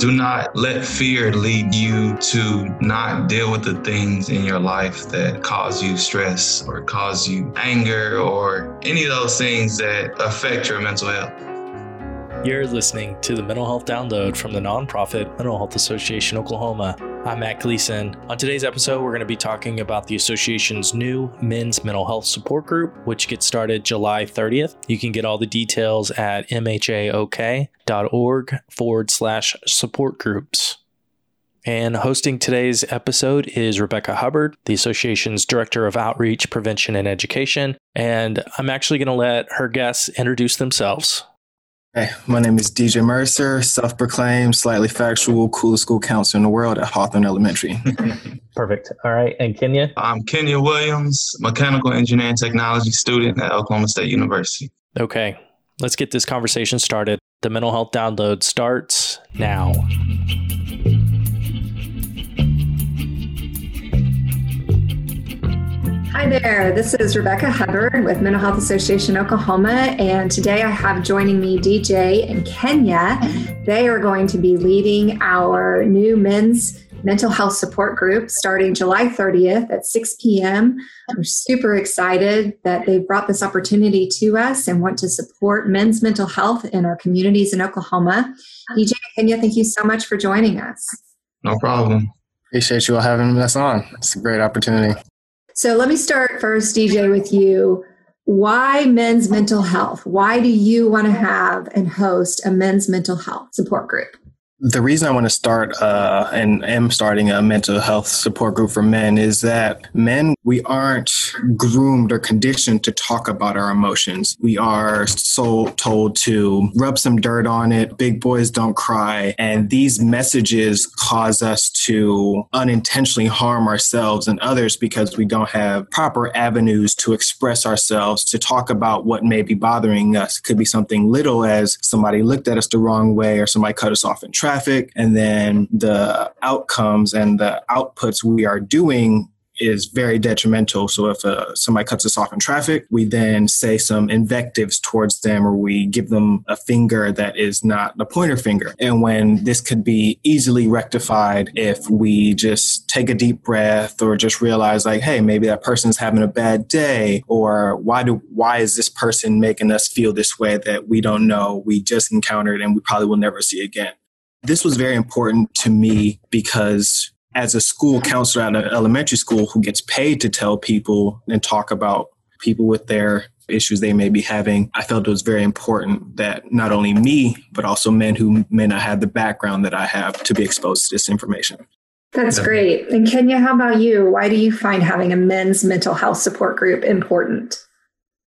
Do not let fear lead you to not deal with the things in your life that cause you stress or cause you anger or any of those things that affect your mental health. You're listening to the Mental Health Download from the nonprofit Mental Health Association Oklahoma. I'm Matt Gleason. On today's episode, we're going to be talking about the association's new men's mental health support group, which gets started July 30th. You can get all the details at mhaok.org forward slash support groups. And hosting today's episode is Rebecca Hubbard, the association's Director of Outreach, Prevention, and Education. And I'm actually going to let her guests introduce themselves. Hey, my name is DJ Mercer, self proclaimed, slightly factual, coolest school counselor in the world at Hawthorne Elementary. Perfect. All right. And Kenya? I'm Kenya Williams, mechanical engineering technology student at Oklahoma State University. Okay. Let's get this conversation started. The mental health download starts now. Hi there, this is Rebecca Hubbard with Mental Health Association Oklahoma, and today I have joining me DJ and Kenya. They are going to be leading our new men's mental health support group starting July 30th at 6 p.m. We're super excited that they've brought this opportunity to us and want to support men's mental health in our communities in Oklahoma. DJ and Kenya, thank you so much for joining us. No problem. Appreciate you all having us on. It's a great opportunity. So let me start first, DJ, with you. Why men's mental health? Why do you want to have and host a men's mental health support group? The reason I want to start uh, and am starting a mental health support group for men is that men, we aren't groomed or conditioned to talk about our emotions. We are so told to rub some dirt on it, big boys don't cry. And these messages cause us to unintentionally harm ourselves and others because we don't have proper avenues to express ourselves, to talk about what may be bothering us. It could be something little as somebody looked at us the wrong way or somebody cut us off in traffic traffic and then the outcomes and the outputs we are doing is very detrimental. So if uh, somebody cuts us off in traffic, we then say some invectives towards them or we give them a finger that is not the pointer finger. And when this could be easily rectified if we just take a deep breath or just realize like, hey, maybe that person's having a bad day or why do why is this person making us feel this way that we don't know we just encountered and we probably will never see again. This was very important to me because as a school counselor at an elementary school who gets paid to tell people and talk about people with their issues they may be having, I felt it was very important that not only me, but also men who may not have the background that I have to be exposed to this information. That's great. And Kenya, how about you? Why do you find having a men's mental health support group important?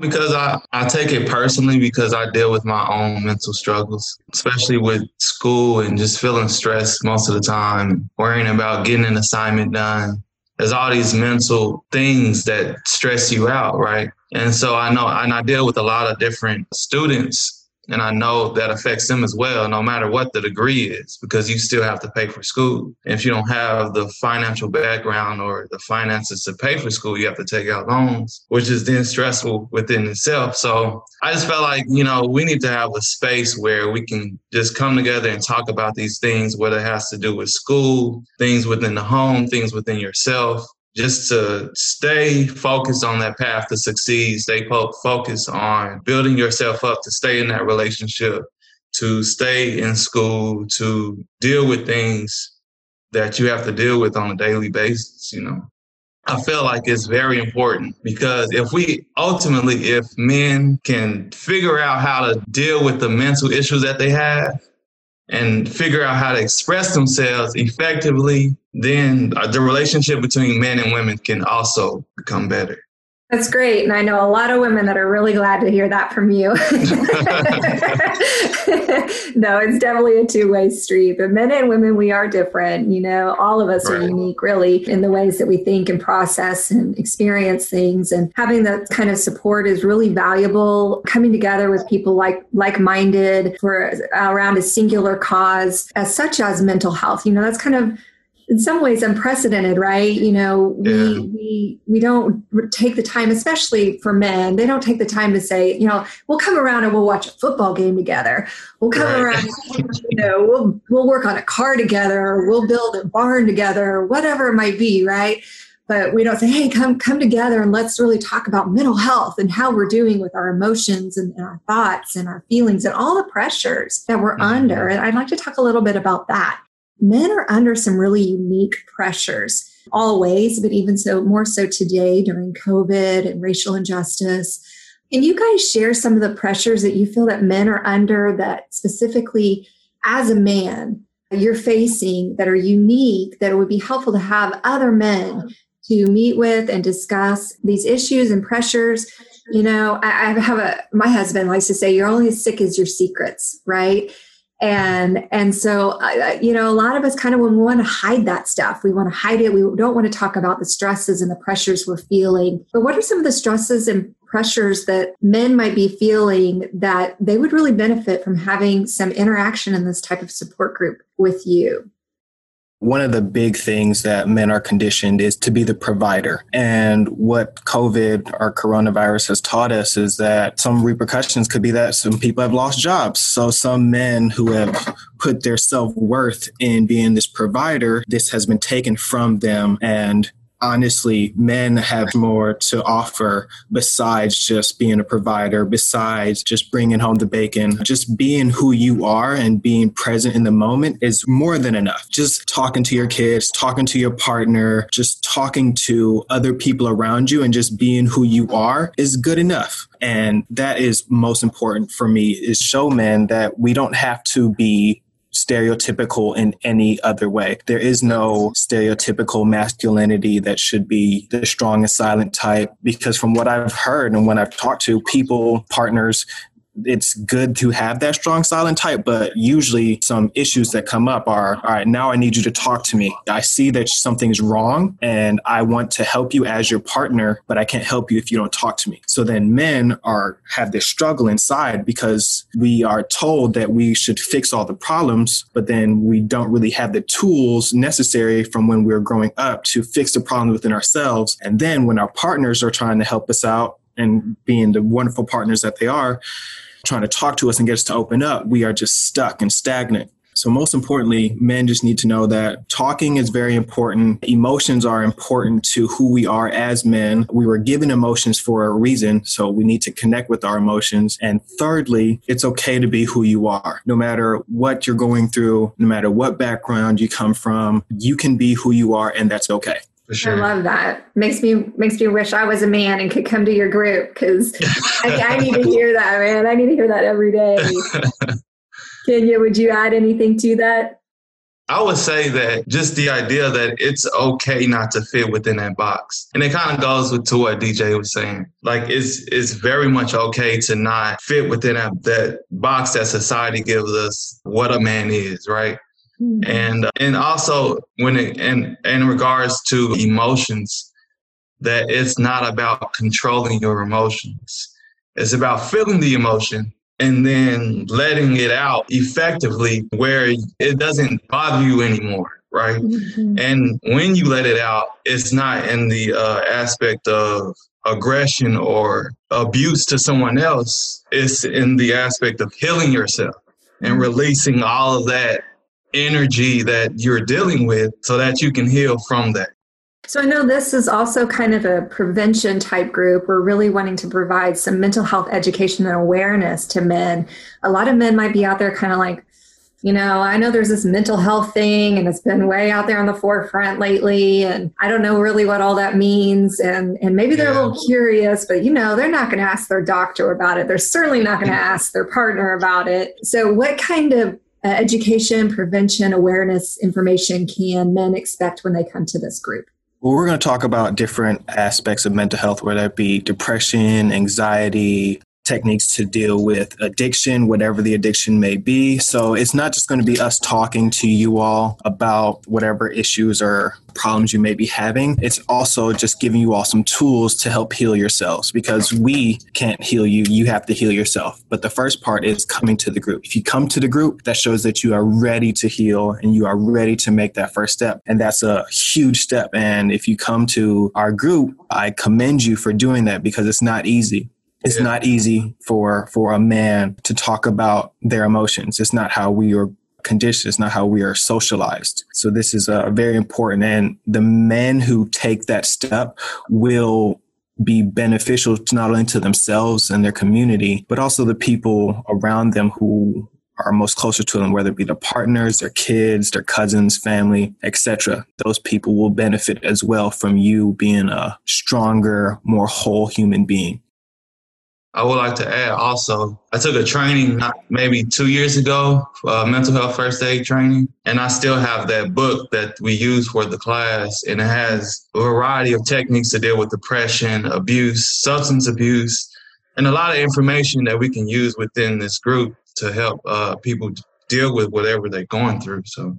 Because I, I take it personally because I deal with my own mental struggles, especially with school and just feeling stressed most of the time, worrying about getting an assignment done. There's all these mental things that stress you out, right? And so I know, and I deal with a lot of different students and I know that affects them as well, no matter what the degree is, because you still have to pay for school. And if you don't have the financial background or the finances to pay for school, you have to take out loans, which is then stressful within itself. So I just felt like, you know, we need to have a space where we can just come together and talk about these things, whether it has to do with school, things within the home, things within yourself, just to stay focused on that path to succeed, stay focused on building yourself up to stay in that relationship, to stay in school, to deal with things that you have to deal with on a daily basis, you know. I feel like it's very important because if we ultimately, if men can figure out how to deal with the mental issues that they have, and figure out how to express themselves effectively, then uh, the relationship between men and women can also become better. That's great. And I know a lot of women that are really glad to hear that from you. no, it's definitely a two way street. But men and women, we are different. You know, all of us right. are unique, really, in the ways that we think and process and experience things. And having that kind of support is really valuable. Coming together with people like like minded for around a singular cause, as such as mental health. You know, that's kind of in some ways unprecedented, right? You know, we yeah. we we don't take the time, especially for men. They don't take the time to say, you know, we'll come around and we'll watch a football game together. We'll come right. around, you know, we'll we'll work on a car together, we'll build a barn together, whatever it might be, right? But we don't say, hey, come come together and let's really talk about mental health and how we're doing with our emotions and, and our thoughts and our feelings and all the pressures that we're mm-hmm. under. And I'd like to talk a little bit about that men are under some really unique pressures always, but even so, more so today during COVID and racial injustice. Can you guys share some of the pressures that you feel that men are under that specifically as a man you're facing that are unique that it would be helpful to have other men to meet with and discuss these issues and pressures? You know, I, have a, my husband likes to say, you're only as sick as your secrets, right? And and so uh, you know a lot of us kind of when we want to hide that stuff we want to hide it. We don't want to talk about the stresses and the pressures we're feeling. But what are some of the stresses and pressures that men might be feeling that they would really benefit from having some interaction in this type of support group with you one of the big things that men are conditioned is to be the provider. And what COVID or coronavirus has taught us is that some repercussions could be that some people have lost jobs. So some men who have put their self worth in being this provider, this has been taken from them. And honestly, men have more to offer besides just being a provider, besides just bringing home the bacon. Just being who you are and being present in the moment is more than enough. Just talking to your kids, talking to your partner, just talking to other people around you and just being who you are is good enough. And that is most important for me is show men that we don't have to be stereotypical in any other way. There is no stereotypical masculinity that should be the strong and silent type because from what I've heard and when I've talked to people, partners, it's good to have that strong silent type, but usually some issues that come up are all right, now I need you to talk to me. I see that something's wrong and I want to help you as your partner, but I can't help you if you don't talk to me. So then men are have this struggle inside because we are told that we should fix all the problems, but then we don't really have the tools necessary from when we we're growing up to fix the problem within ourselves. And then when our partners are trying to help us out and being the wonderful partners that they are, trying to talk to us and get us to open up, we are just stuck and stagnant. So, most importantly, men just need to know that talking is very important. Emotions are important to who we are as men. We were given emotions for a reason, so we need to connect with our emotions. And thirdly, it's okay to be who you are. No matter what you're going through, no matter what background you come from, you can be who you are, and that's okay. Sure. I love that. Makes me makes me wish I was a man and could come to your group because I, I, need to hear that, man. I need to hear that every day. Kenya, would you add anything to that? I would say that just the idea that it's okay not to fit within that box. And it kind of goes with to what DJ was saying. Like it's it's very much okay to not fit within that, that box that society gives us what a man is, right? Mm-hmm. And and also when it in in regards to emotions, that it's not about controlling your emotions. It's about feeling the emotion and then letting it out effectively where it doesn't bother you anymore right mm-hmm. and when you let it out it's not in the uh, aspect of aggression or abuse to someone else it's in the aspect of healing yourself and mm-hmm. releasing all of that energy that you're dealing with so that you can heal from that. So I know this is also kind of a prevention type group. We're really wanting to provide some mental health education and awareness to men. A lot of men might be out there kind of like, you know, I know there's this mental health thing and it's been way out there on the forefront lately. And I don't know really what all that means. And, and maybe they're yeah. a little curious, but you know, they're not going to ask their doctor about it. They're certainly not going to ask their partner about it. So what kind of uh, education, prevention, awareness information can men expect when they come to this group? Well, we're going to talk about different aspects of mental health, whether it be depression, anxiety, techniques to deal with addiction, whatever the addiction may be. So it's not just going to be us talking to you all about whatever issues or problems you may be having. It's also just giving you all some tools to help heal yourselves because we can't heal you. You have to heal yourself. But the first part is coming to the group. If you come to the group, that shows that you are ready to heal and you are ready to make that first step. And that's a huge step. And if you come to our group, I commend you for doing that because it's not easy. It's yeah. not easy for for a man to talk about their emotions. It's not how we are conditioned. It's not how we are socialized. So this is uh, very important. And the men who take that step will be beneficial to not only to themselves and their community, but also the people around them who are most closer to them, whether it be their partners, their kids, their cousins, family, etc. Those people will benefit as well from you being a stronger, more whole human being. I would like to add also, I took a training maybe two years ago, uh, mental health first aid training, and I still have that book that we use for the class, and it has a variety of techniques to deal with depression, abuse, substance abuse, and a lot of information that we can use within this group to help uh, people deal with whatever they're going through. So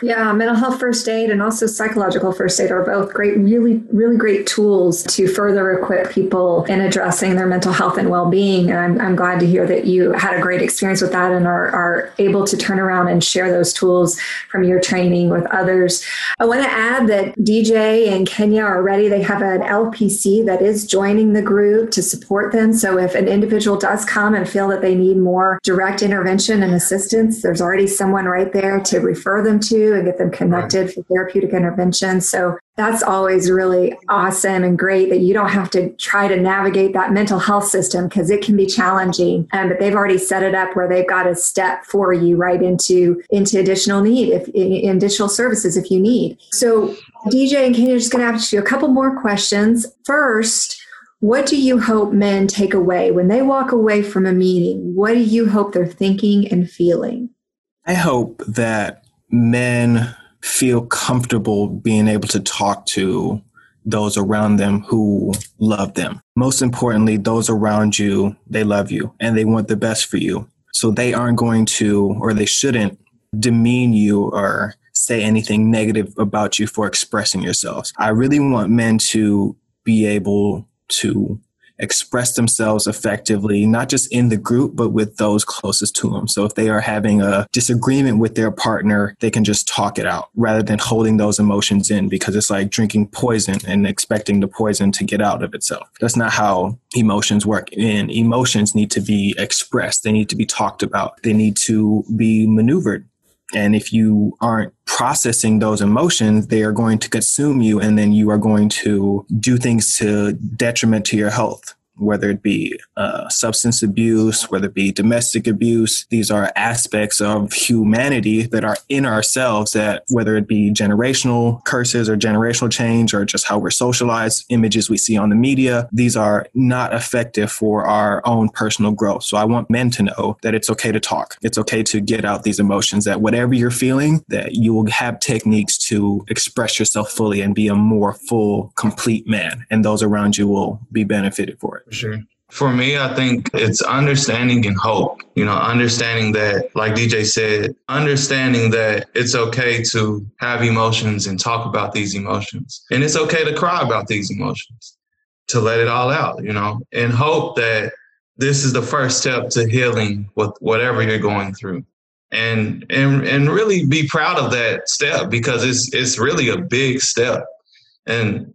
yeah, mental health first aid and also psychological first aid are both great, really, really great tools to further equip people in addressing their mental health and well being. And I'm, I'm glad to hear that you had a great experience with that and are, are able to turn around and share those tools from your training with others. I want to add that DJ and Kenya are ready. They have an LPC that is joining the group to support them. So if an individual does come and feel that they need more direct intervention and assistance, there's already someone right there to refer them to and get them connected right. for therapeutic intervention. So that's always really awesome and great that you don't have to try to navigate that mental health system because it can be challenging. Um, but they've already set it up where they've got a step for you right into into additional need if in additional services if you need. So DJ and Kenya, are just going to ask you a couple more questions. First. What do you hope men take away when they walk away from a meeting? What do you hope they're thinking and feeling? I hope that men feel comfortable being able to talk to those around them who love them. Most importantly, those around you, they love you and they want the best for you. So they aren't going to, or they shouldn't demean you or say anything negative about you for expressing yourselves. I really want men to be able to express themselves effectively, not just in the group, but with those closest to them. So if they are having a disagreement with their partner, they can just talk it out rather than holding those emotions in because it's like drinking poison and expecting the poison to get out of itself. That's not how emotions work. And emotions need to be expressed. They need to be talked about. They need to be maneuvered. And if you aren't processing those emotions, they are going to consume you and then you are going to do things to detriment to your health whether it be uh, substance abuse, whether it be domestic abuse. These are aspects of humanity that are in ourselves that, whether it be generational curses or generational change or just how we're socialized, images we see on the media, these are not effective for our own personal growth. So I want men to know that it's okay to talk. It's okay to get out these emotions, that whatever you're feeling, that you will have techniques to express yourself fully and be a more full, complete man. And those around you will be benefited for it. For sure. For me, I think it's understanding and hope. You know, understanding that, like DJ said, understanding that it's okay to have emotions and talk about these emotions. And it's okay to cry about these emotions, to let it all out, you know, and hope that this is the first step to healing with whatever you're going through. And and and really be proud of that step because it's it's really a big step. And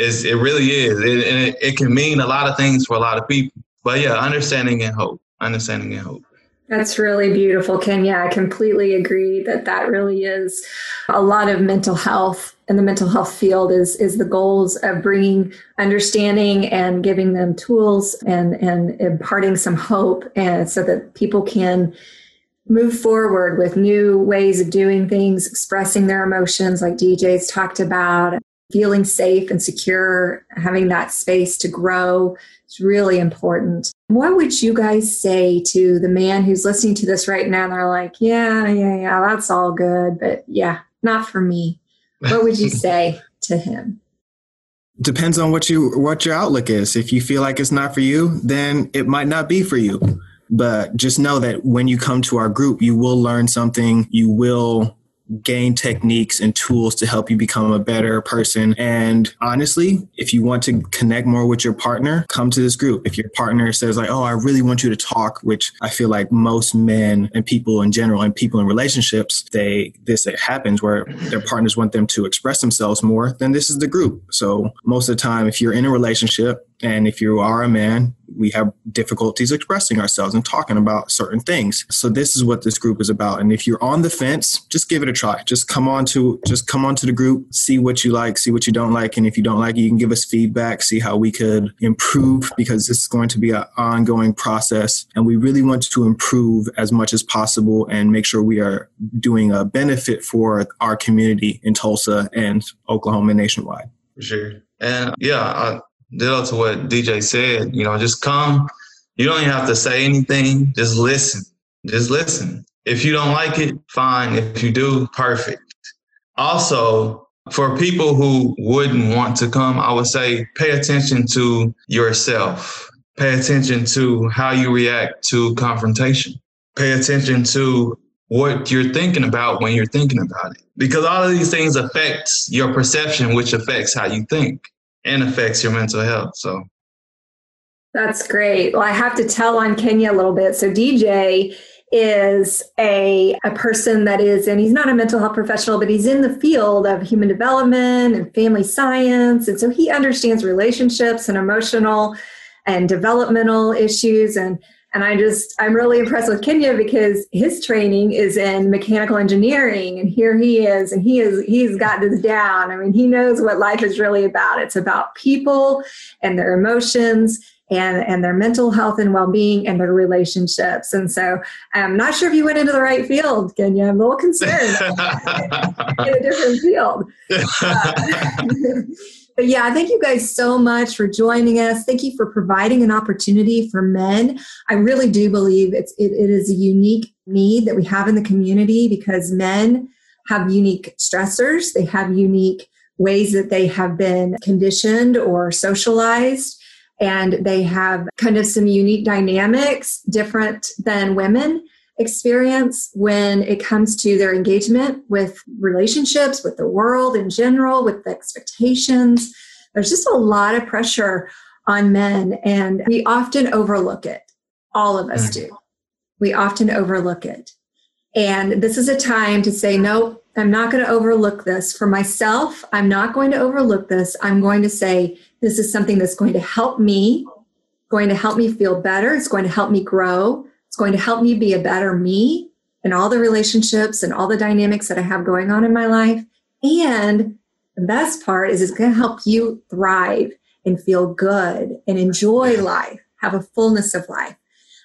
it's, it really is. It, and it, it can mean a lot of things for a lot of people. But yeah, understanding and hope. Understanding and hope. That's really beautiful, Kenya. I completely agree that that really is a lot of mental health in the mental health field is is the goals of bringing understanding and giving them tools and and imparting some hope and so that people can move forward with new ways of doing things, expressing their emotions like DJ's talked about, feeling safe and secure, having that space to grow is really important. What would you guys say to the man who's listening to this right now? And they're like, yeah, yeah, yeah, that's all good, but yeah, not for me. What would you say to him? depends on what you what your outlook is. If you feel like it's not for you, then it might not be for you. But just know that when you come to our group, you will learn something. You will gain techniques and tools to help you become a better person. And honestly, if you want to connect more with your partner, come to this group. If your partner says like, "Oh, I really want you to talk," which I feel like most men and people in general and people in relationships, they this happens where their partners want them to express themselves more, then this is the group. So most of the time if you're in a relationship and if you are a man, we have difficulties expressing ourselves and talking about certain things. So this is what this group is about. And if you're on the fence, just give it a try. Just come on to just come on to the group, see what you like, see what you don't like. And if you don't like it, you can give us feedback, see how we could improve because this is going to be an ongoing process. And we really want to improve as much as possible and make sure we are doing a benefit for our community in Tulsa and Oklahoma nationwide. For sure. And yeah, ditto to what DJ said. You know, just come. You don't even have to say anything. Just listen. Just listen. If you don't like it, fine. If you do, perfect. Also, for people who wouldn't want to come, I would say pay attention to yourself. Pay attention to how you react to confrontation. Pay attention to what you're thinking about when you're thinking about it. Because all of these things affects your perception, which affects how you think and affects your mental health. So that's great. Well, I have to tell on Kenya a little bit. So DJ is a, a person that is, and he's not a mental health professional, but he's in the field of human development and family science. And so he understands relationships and emotional and developmental issues. And and I just, I'm really impressed with Kenya because his training is in mechanical engineering. And here he is, and he is, he's got this down. I mean, he knows what life is really about. It's about people and their emotions and, and their mental health and well-being and their relationships. And so I'm not sure if you went into the right field, Kenya. I'm a little concerned in a different field. Uh, But yeah, thank you guys so much for joining us. Thank you for providing an opportunity for men. I really do believe it's it, it is a unique need that we have in the community because men have unique stressors. They have unique ways that they have been conditioned or socialized and they have kind of some unique dynamics different than women experience when it comes to their engagement with relationships, with the world in general, with the expectations. There's just a lot of pressure on men, and we often overlook it. All of us mm. do. We often overlook it. And this is a time to say, no, I'm not going to overlook this. For myself, I'm not going to overlook this. I'm going to say, this is something that's going to help me, going to help me feel better. It's going to help me grow. It's going to help me be a better me in all the relationships and all the dynamics that I have going on in my life. And the best part is it's going to help you thrive and feel good and enjoy life, have a fullness of life.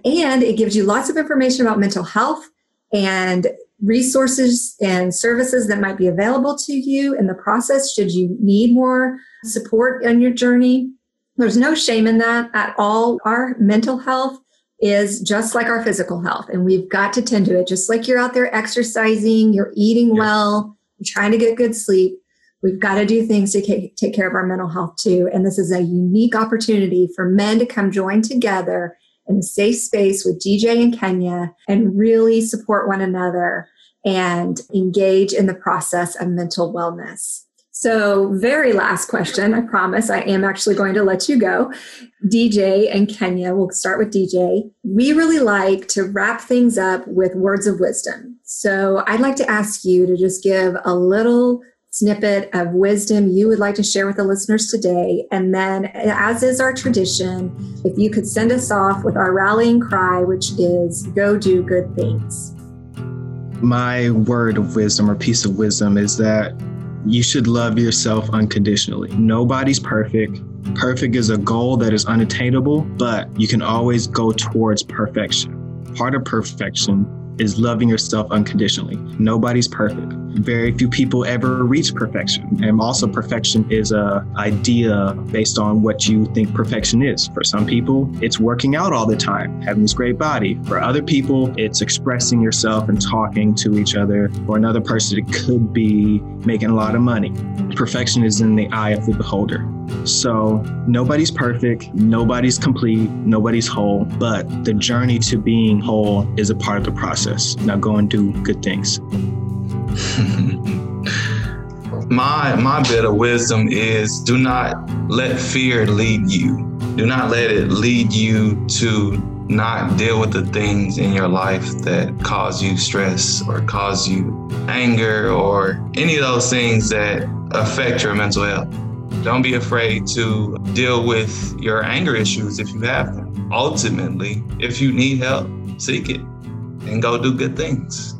And it gives you lots of information about mental health and resources and services that might be available to you in the process should you need more support on your journey. There's no shame in that at all. Our mental health is just like our physical health and we've got to tend to it. Just like you're out there exercising you're eating yeah. well you're trying to get good sleep we've got to do things to take care of our mental health too. And this is a unique opportunity for men to come join together in a safe space with dj and kenya and really support one another and engage in the process of mental wellness so, very last question. I promise I am actually going to let you go. DJ and Kenya, we'll start with DJ. We really like to wrap things up with words of wisdom. So, I'd like to ask you to just give a little snippet of wisdom you would like to share with the listeners today. And then, as is our tradition, if you could send us off with our rallying cry, which is go do good things. My word of wisdom or piece of wisdom is that you should love yourself unconditionally. Nobody's perfect. Perfect is a goal that is unattainable, but you can always go towards perfection. Part of perfection is loving yourself unconditionally. Nobody's perfect. Very few people ever reach perfection. And also perfection is a idea based on what you think perfection is. For some people, it's working out all the time, having this great body. For other people, it's expressing yourself and talking to each other. For another person, it could be making a lot of money. Perfection is in the eye of the beholder. So nobody's perfect, nobody's complete, nobody's whole, but the journey to being whole is a part of the process. Now go and do good things. my my bit of wisdom is do not let fear lead you. Do not let it lead you to not deal with the things in your life that cause you stress or cause you anger or any of those things that affect your mental health. Don't be afraid to deal with your anger issues if you have them. Ultimately, if you need help, seek it and go do good things.